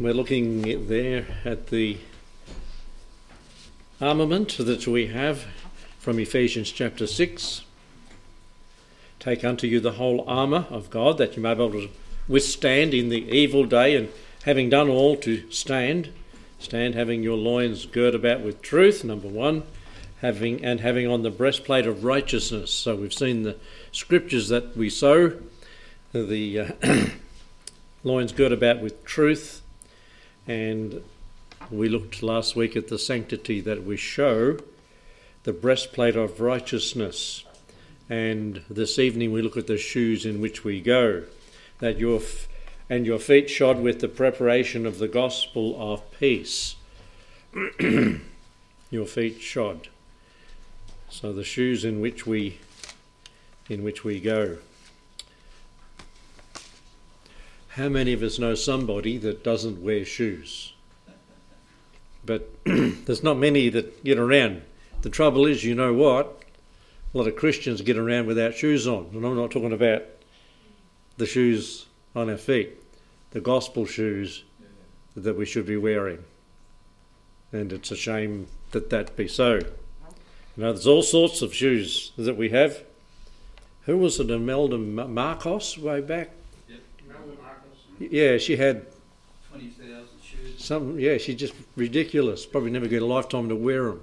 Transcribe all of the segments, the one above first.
We're looking there at the armament that we have from Ephesians chapter 6. Take unto you the whole armour of God that you may be able to withstand in the evil day, and having done all to stand. Stand having your loins girt about with truth, number one, having and having on the breastplate of righteousness. So we've seen the scriptures that we sow, the uh, loins girt about with truth, and we looked last week at the sanctity that we show, the breastplate of righteousness. And this evening we look at the shoes in which we go, that your f- and your feet shod with the preparation of the gospel of peace. your feet shod. So the shoes in which we in which we go. How many of us know somebody that doesn't wear shoes? But there's not many that get around. The trouble is, you know what? A lot of Christians get around without shoes on. And I'm not talking about the shoes on our feet, the gospel shoes that we should be wearing. And it's a shame that that be so. You know, there's all sorts of shoes that we have. Who was it, Imelda Marcos way back? Yeah, she had 20,000 shoes. some. Yeah, she's just ridiculous. Probably never get a lifetime to wear them.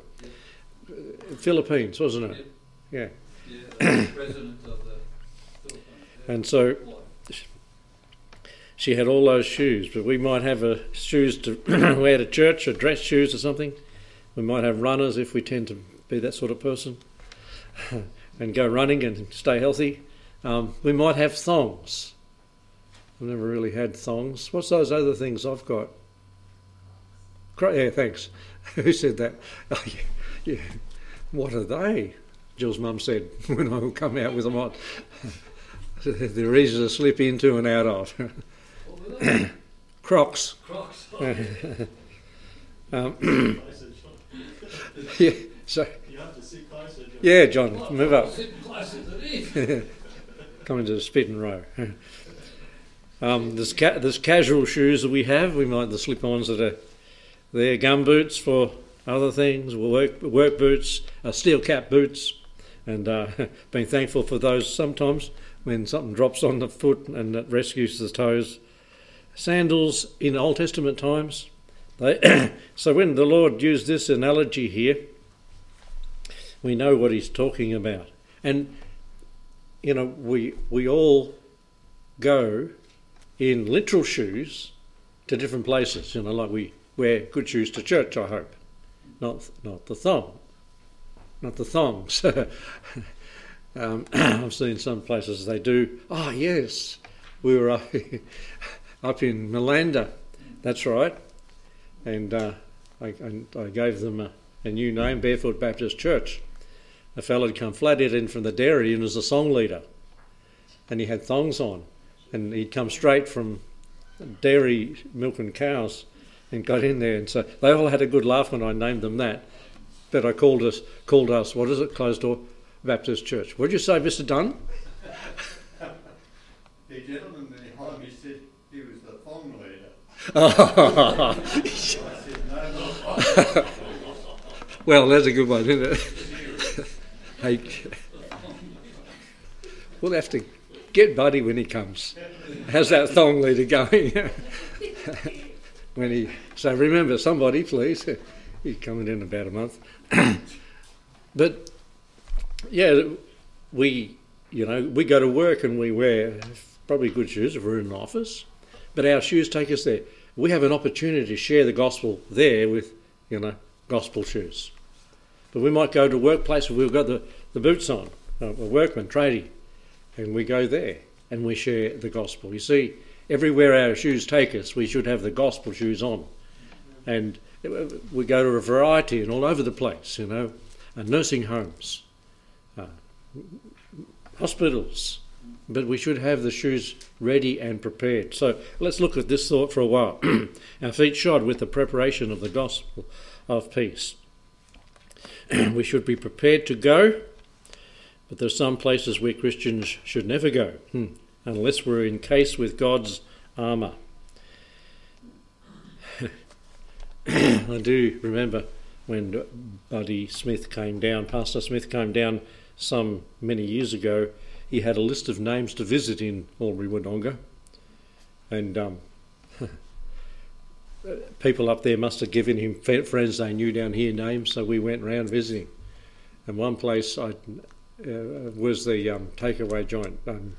Philippines, wasn't it? Yeah. Yeah, president of the Philippines. And so she had all those shoes, but we might have a shoes to wear to church or dress shoes or something. We might have runners if we tend to be that sort of person and go running and stay healthy. Um, we might have thongs. I've never really had thongs. What's those other things I've got? Yeah, thanks. Who said that? Oh, yeah, yeah. What are they? Jill's mum said when I would come out with them on. They're easy to slip into and out of. What were they? Crocs. Crocs. Um, yeah, so, You have to sit closer. John. yeah, John, move up. Sitting closer to. Come into the spitting row. Um, there's, ca- there's casual shoes that we have. We might the slip-ons that are there, gum boots for other things, work work boots, uh, steel cap boots, and uh, being thankful for those sometimes when something drops on the foot and it rescues the toes. Sandals in Old Testament times. They, so when the Lord used this analogy here, we know what He's talking about, and you know we we all go in literal shoes to different places. You know, like we wear good shoes to church. I hope, not not the thong, not the thongs. um, I've seen some places they do. Oh yes, we were up, up in Melanda. That's right, and uh, I, I, I gave them a, a new name, Barefoot Baptist Church. A fellow had come flat in from the dairy and was a song leader, and he had thongs on and he'd come straight from dairy milking cows and got in there and so they all had a good laugh when I named them that. But I called us called us what is it closed door Baptist Church. What did you say, Mister Dunn? The gentleman behind me said he was the thong leader. Said, well, that's a good one, isn't it? hey, we'll have to get Buddy when he comes. How's that thong leader going? when he so remember somebody, please. He's coming in about a month. but yeah, we you know we go to work and we wear probably good shoes if we're in an office, but our shoes take us there. We have an opportunity to share the gospel there with you know gospel shoes. But we might go to a workplace where we've got the, the boots on, a workman, tradie, and we go there and we share the gospel. You see, everywhere our shoes take us, we should have the gospel shoes on. And we go to a variety and all over the place, you know, uh, nursing homes, uh, hospitals, but we should have the shoes ready and prepared. So let's look at this thought for a while. our feet shod with the preparation of the gospel of peace. we should be prepared to go, but there's some places where Christians should never go hmm, unless we're encased with God's armour. I do remember when Buddy Smith came down, Pastor Smith came down some many years ago. He had a list of names to visit in Albury Wodonga, and um, people up there must have given him friends they knew down here names, so we went round visiting. And one place I uh, was the um, takeaway joint, um,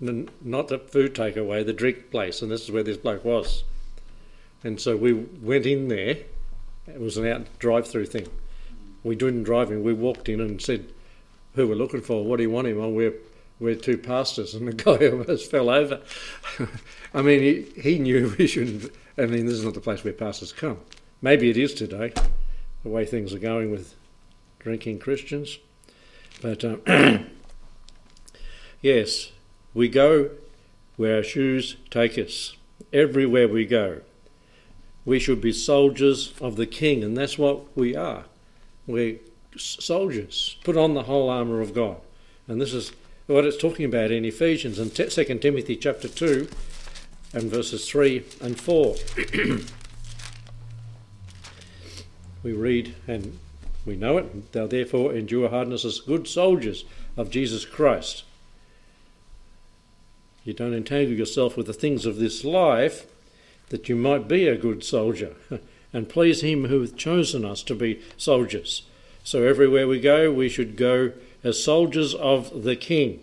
n- not the food takeaway, the drink place, and this is where this bloke was. And so we went in there. It was an out drive-through thing. We didn't drive in. We walked in and said, "Who we're looking for? What do you want him on?" We're we're two pastors, and the guy almost fell over. I mean, he, he knew we shouldn't. I mean, this is not the place where pastors come. Maybe it is today, the way things are going with drinking Christians. But um, yes, we go where our shoes take us. Everywhere we go, we should be soldiers of the King, and that's what we are. We're soldiers. Put on the whole armour of God. And this is what it's talking about in Ephesians and 2 Timothy chapter 2 and verses 3 and 4. we read, and we know it, thou therefore endure hardness as good soldiers of Jesus Christ. You don't entangle yourself with the things of this life, that you might be a good soldier and please Him who hath chosen us to be soldiers. So everywhere we go, we should go as soldiers of the King.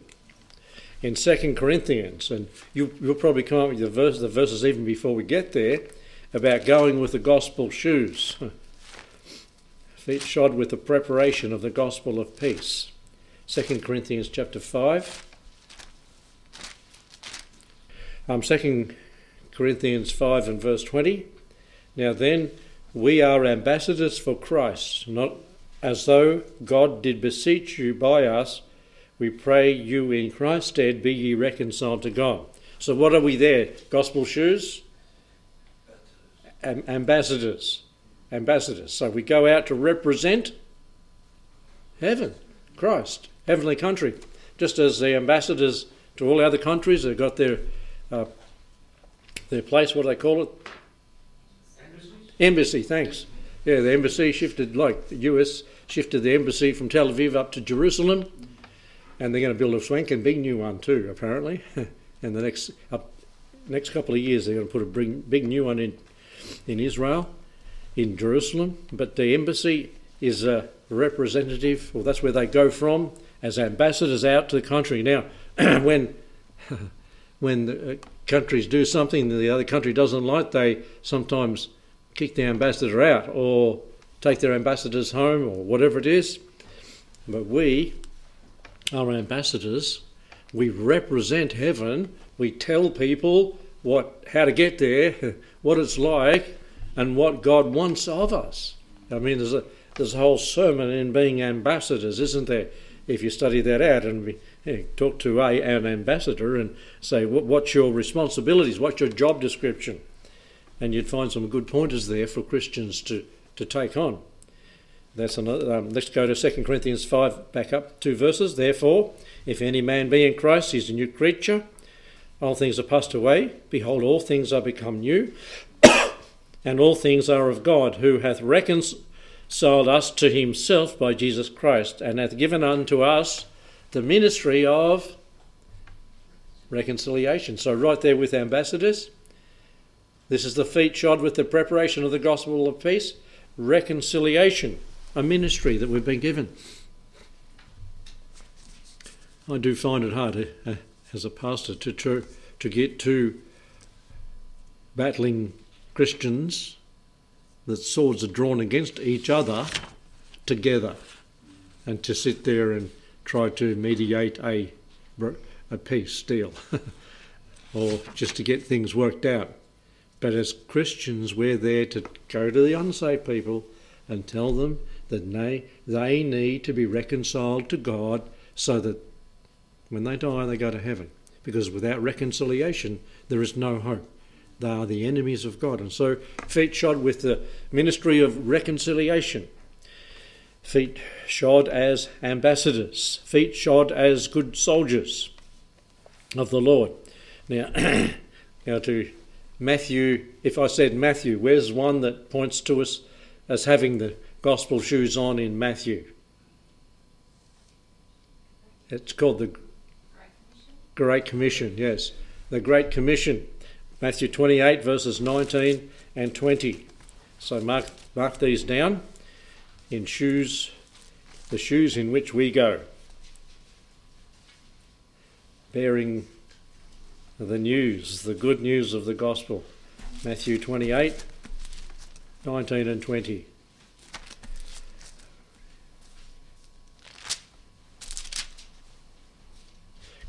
In Second Corinthians, and you, will probably come up with the, verse, the verses even before we get there, about going with the gospel shoes, shod with the preparation of the gospel of peace. Second Corinthians chapter 5. Um, 2 Corinthians 5 and verse 20. Now then, we are ambassadors for Christ, not as though God did beseech you by us. We pray you in Christ's stead be ye reconciled to God. So, what are we there? Gospel shoes? Am- ambassadors. Ambassadors. So, we go out to represent heaven, Christ, heavenly country. Just as the ambassadors to all other countries, they've got their, uh, their place, what do they call it? Embassies? Embassy, thanks. Yeah, the embassy shifted, like the US shifted the embassy from Tel Aviv up to Jerusalem, and they're going to build a swanking big new one too, apparently. and the next up, next couple of years, they're going to put a big, big new one in in Israel, in Jerusalem. But the embassy is a representative, or that's where they go from as ambassadors out to the country. Now, when when the uh, countries do something that the other country doesn't like, they sometimes kick the ambassador out or take their ambassadors home or whatever it is. But we are ambassadors. We represent heaven. We tell people what how to get there, what it's like, and what God wants of us. I mean, there's a there's a whole sermon in being ambassadors, isn't there? If you study that out and we, talk to a an ambassador and say, what's your responsibilities? What's your job description? and you'd find some good pointers there for Christians to, to take on. That's another. Um, let's go to 2 Corinthians 5, back up two verses. Therefore, if any man be in Christ, he's a new creature. All things are passed away. Behold, all things are become new. and all things are of God, who hath reconciled us to himself by Jesus Christ, and hath given unto us the ministry of reconciliation. So, right there with ambassadors, this is the feet shod with the preparation of the gospel of peace, reconciliation, a ministry that we've been given. I do find it hard uh, as a pastor to, to, to get two battling Christians that swords are drawn against each other together and to sit there and try to mediate a, a peace deal or just to get things worked out. But as Christians, we're there to go to the unsaved people and tell them that they, they need to be reconciled to God so that when they die, they go to heaven. Because without reconciliation, there is no hope. They are the enemies of God. And so, feet shod with the ministry of reconciliation, feet shod as ambassadors, feet shod as good soldiers of the Lord. Now, now to Matthew, if I said Matthew, where's one that points to us as having the gospel shoes on in Matthew? It's called the Great Commission, yes. The Great Commission. Matthew 28, verses 19 and 20. So mark, mark these down in shoes, the shoes in which we go, bearing the news, the good news of the gospel. Matthew 28, 19 and 20.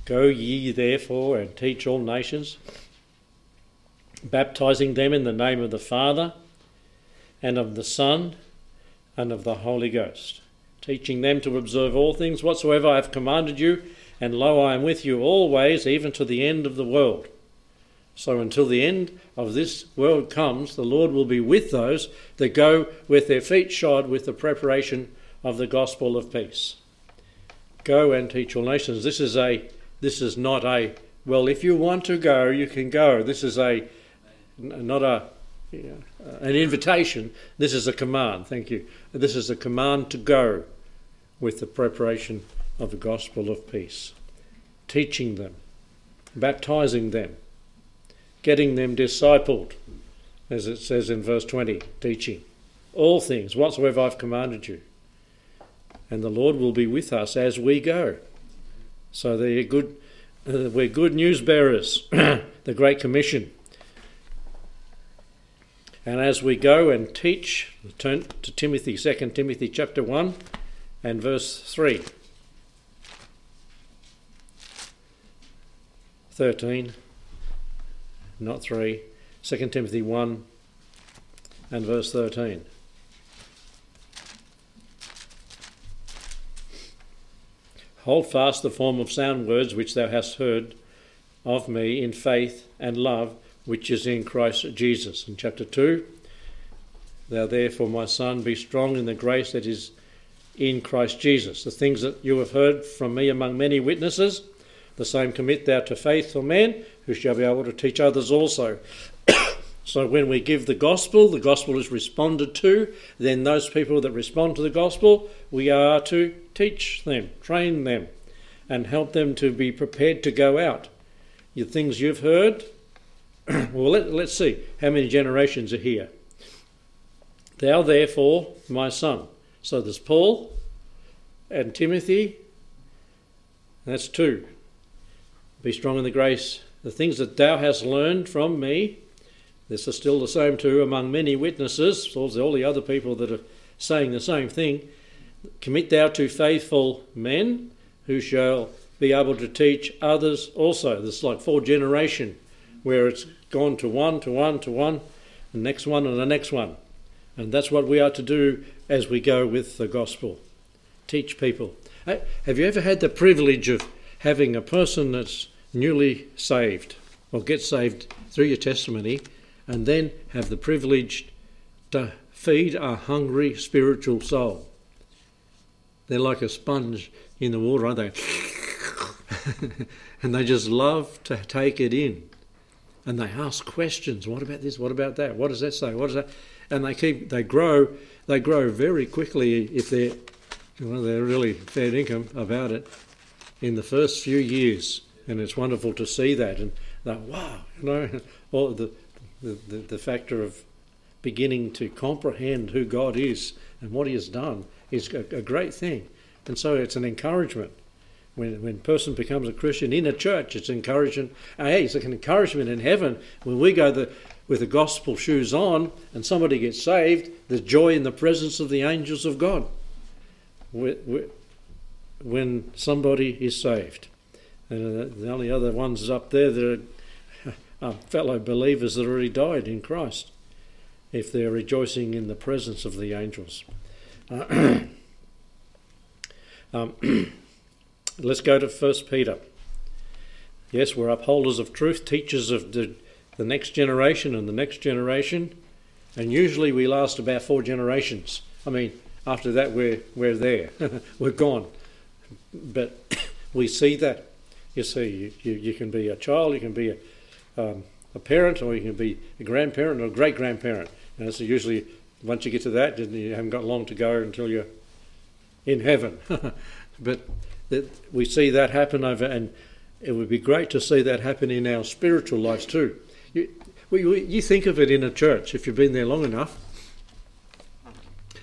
Go ye therefore and teach all nations, baptizing them in the name of the Father and of the Son and of the Holy Ghost, teaching them to observe all things whatsoever I have commanded you, and lo, I am with you always, even to the end of the world. So until the end of this world comes, the Lord will be with those that go with their feet shod with the preparation of the gospel of peace. Go and teach all nations. This is a this is not a, well, if you want to go, you can go. This is a, not a, an invitation. This is a command. Thank you. This is a command to go with the preparation of the gospel of peace, teaching them, baptizing them, getting them discipled, as it says in verse 20, teaching all things whatsoever I've commanded you. And the Lord will be with us as we go. So they're good, uh, we're good news bearers, the Great Commission. And as we go and teach, turn to Timothy, 2 Timothy chapter 1 and verse 3. 13, not 3, 2 Timothy 1 and verse 13. Hold fast the form of sound words which thou hast heard of me in faith and love which is in Christ Jesus. In chapter 2, Thou therefore, my son, be strong in the grace that is in Christ Jesus. The things that you have heard from me among many witnesses, the same commit thou to faithful men who shall be able to teach others also. so when we give the gospel, the gospel is responded to, then those people that respond to the gospel, we are to teach them, train them, and help them to be prepared to go out. The things you've heard, well, let, let's see how many generations are here. Thou, therefore, my son. So there's Paul and Timothy. That's two. Be strong in the grace. The things that thou hast learned from me, this is still the same too among many witnesses, all the other people that are saying the same thing. Commit thou to faithful men who shall be able to teach others also. There's like four generation where it's gone to one, to one, to one, the next one, and the next one. And that's what we are to do as we go with the gospel. Teach people. Have you ever had the privilege of having a person that's newly saved or get saved through your testimony and then have the privilege to feed a hungry spiritual soul? They're like a sponge in the water, aren't they? and they just love to take it in. And they ask questions. What about this? What about that? What does that say? What does that? And they keep. They grow. They grow very quickly if they're, know, they're really fair income about it in the first few years. And it's wonderful to see that. And that wow, you know, all the the, the, the factor of beginning to comprehend who God is and what He has done is a, a great thing. And so it's an encouragement. When, when a person becomes a Christian in a church, it's encouragement. Hey, it's an encouragement in heaven when we go the, with the gospel shoes on and somebody gets saved, there's joy in the presence of the angels of God when somebody is saved. And the only other ones up there that are fellow believers that already died in Christ, if they're rejoicing in the presence of the angels. Uh, um, let's go to First Peter. Yes, we're upholders of truth, teachers of the, the next generation and the next generation, and usually we last about four generations. I mean, after that we're we're there, we're gone. But we see that. You see, you, you, you, can be a child, you can be a, um, a parent, or you can be a grandparent or a great grandparent. And so usually, once you get to that, you haven't got long to go until you're in heaven. but that we see that happen over, and it would be great to see that happen in our spiritual lives too. You, you think of it in a church if you've been there long enough.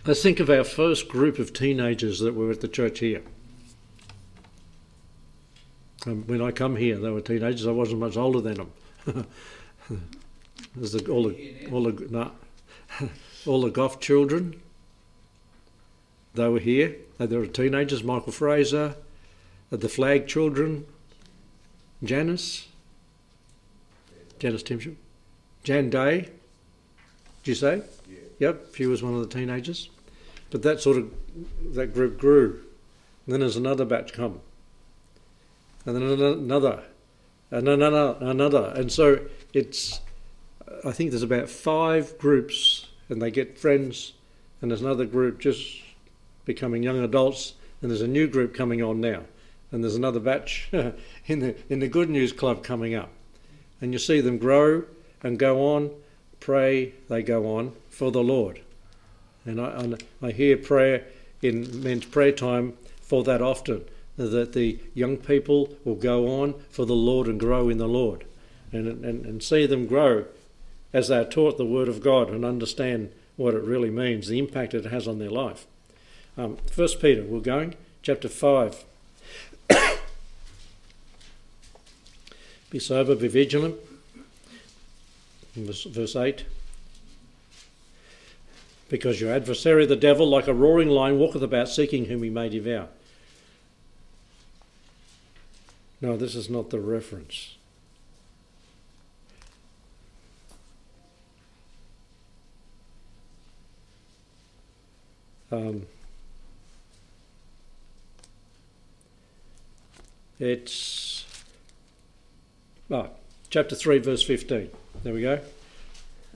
Let's think of our first group of teenagers that were at the church here. Um, when I come here, they were teenagers. I wasn't much older than them. There's the, all the all the nah, all the Goff children. They were here. They were teenagers. Michael Fraser, the Flag children, Janice, Janice Timsham, Jan Day. Did you say? Yeah. Yep, she was one of the teenagers. But that sort of that group grew. And then there's another batch come, and then another, and another, another, and so it's. I think there's about five groups, and they get friends, and there's another group just becoming young adults, and there's a new group coming on now, and there's another batch in the in the Good News Club coming up, and you see them grow and go on, pray, they go on for the Lord. And I, and I hear prayer in men's prayer time for that often, that the young people will go on for the Lord and grow in the Lord and, and, and see them grow as they are taught the Word of God and understand what it really means, the impact it has on their life. Um, First Peter, we're going, chapter 5. Be sober, be vigilant. Verse, verse 8 because your adversary the devil, like a roaring lion, walketh about seeking whom he may devour. No, this is not the reference. Um, it's oh, chapter 3, verse 15. There we go.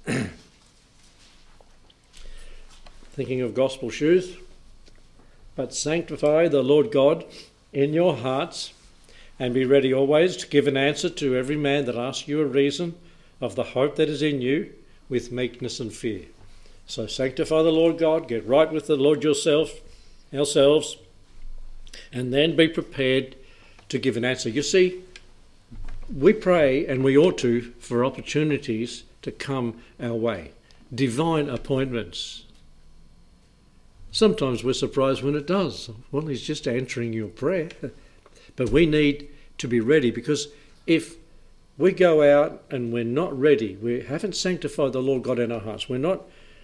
thinking of gospel shoes. But sanctify the Lord God in your hearts, and be ready always to give an answer to every man that asks you a reason of the hope that is in you with meekness and fear. So sanctify the Lord God, get right with the Lord yourself, ourselves, and then be prepared to give an answer. You see, we pray and we ought to for opportunities to come our way, divine appointments, Sometimes we're surprised when it does. Well, he's just answering your prayer. But we need to be ready because if we go out and we're not ready, we haven't sanctified the Lord God in our hearts, we're not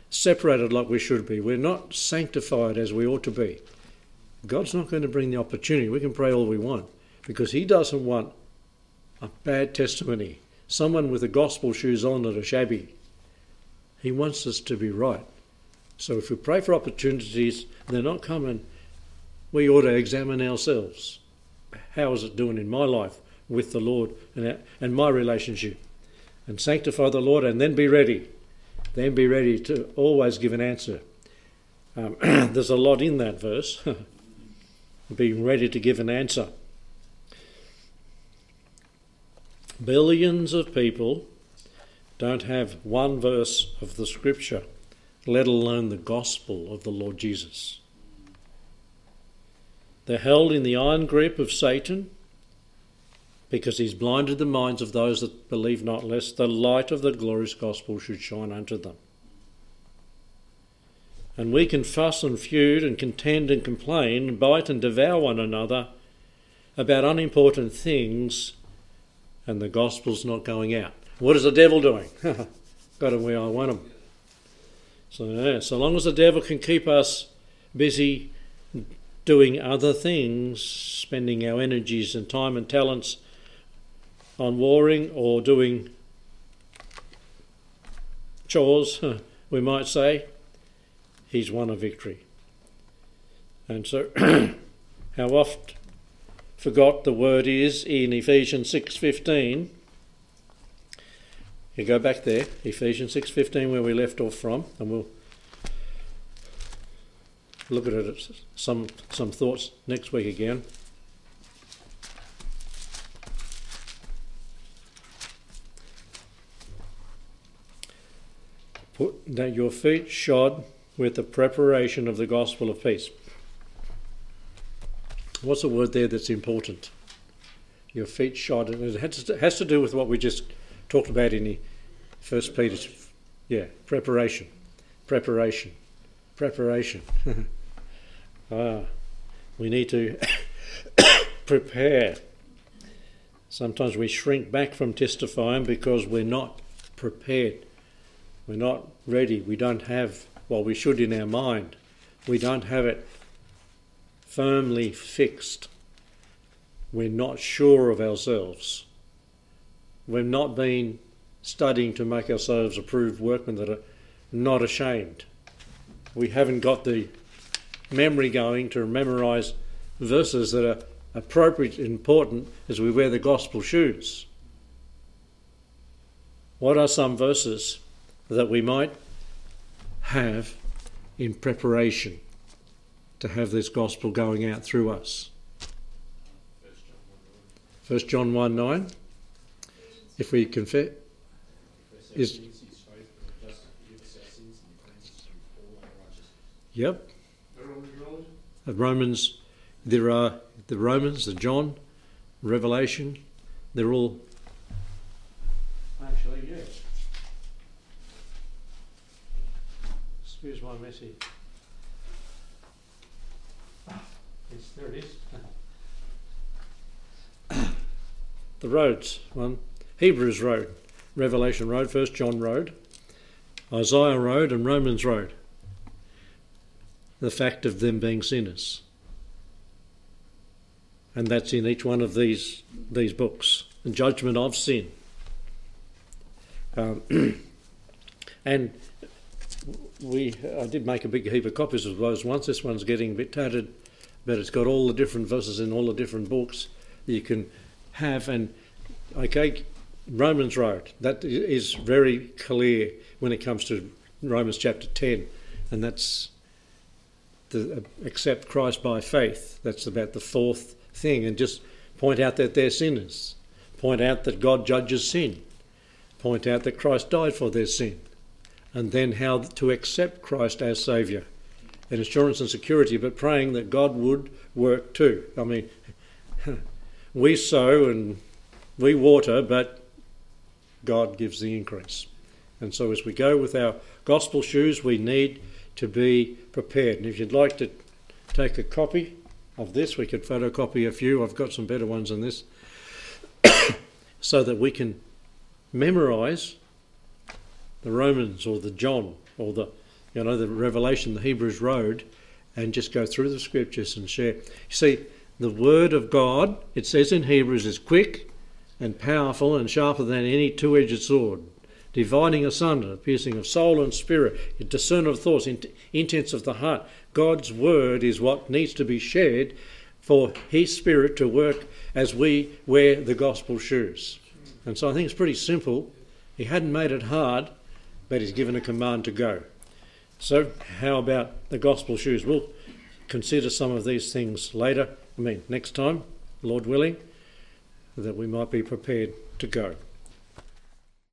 separated like we should be, we're not sanctified as we ought to be, God's not going to bring the opportunity. We can pray all we want because He doesn't want a bad testimony, someone with the gospel shoes on that are shabby. He wants us to be right. So if we pray for opportunities, they're not coming, we ought to examine ourselves. How is it doing in my life with the Lord and, and my relationship? And sanctify the Lord and then be ready. Then be ready to always give an answer. Um, there's a lot in that verse. Being ready to give an answer. Billions of people don't have one verse of the scripture let alone the gospel of the Lord Jesus. They're held in the iron grip of Satan because he's blinded the minds of those that believe not, lest the light of the glorious gospel should shine unto them. And we can fuss and feud and contend and complain, bite and devour one another about unimportant things, and the gospel's not going out. What is the devil doing? Got him where I want him. So, yeah, so long as the devil can keep us busy doing other things, spending our energies and time and talents on warring or doing chores, we might say, he's won a victory. And so, how oft forgot the word is in Ephesians 6:15 you go back there, Ephesians 6:15 where we left off from, and we'll look at it some some thoughts next week again. Put that your feet shod with the preparation of the gospel of peace. What's the word there that's important? Your feet shod, and it has to, has to do with what we just talked about in the First Peter's, yeah, preparation, preparation, preparation. ah, we need to prepare. Sometimes we shrink back from testifying because we're not prepared. We're not ready. We don't have what we should in our mind. We don't have it firmly fixed. We're not sure of ourselves. We've not been studying to make ourselves approved workmen that are not ashamed. We haven't got the memory going to memorise verses that are appropriate and important as we wear the gospel shoes. What are some verses that we might have in preparation to have this gospel going out through us? 1 John 1 9. If we confess, is. Yep. The Romans, there are the Romans, the John, Revelation, they're all. Actually, yes. Excuse my message. Ah, there it is. the roads, one. Hebrews Road, Revelation Road, First John Road, Isaiah Road, and Romans Road. The fact of them being sinners and that's in each one of these these books. The judgment of sin. Um, and we, I did make a big heap of copies of those once. This one's getting a bit tattered, but it's got all the different verses in all the different books you can have. And okay, Romans Road that is very clear when it comes to Romans chapter ten, and that's the accept Christ by faith. That's about the fourth thing and just point out that they're sinners, point out that God judges sin, point out that Christ died for their sin, and then how to accept Christ as Saviour. And assurance and security, but praying that God would work too. I mean, we sow and we water, but God gives the increase. And so as we go with our gospel shoes, we need to be prepared. And if you'd like to take a copy, of this. We could photocopy a few. I've got some better ones than this. so that we can memorize the Romans or the John or the you know the Revelation, the Hebrews Road, and just go through the scriptures and share. You see, the Word of God, it says in Hebrews, is quick and powerful and sharper than any two-edged sword, dividing asunder, piercing of soul and spirit, discerner of thoughts, intents of the heart. God's word is what needs to be shared for His Spirit to work as we wear the gospel shoes. And so I think it's pretty simple. He hadn't made it hard, but He's given a command to go. So, how about the gospel shoes? We'll consider some of these things later, I mean, next time, Lord willing, that we might be prepared to go.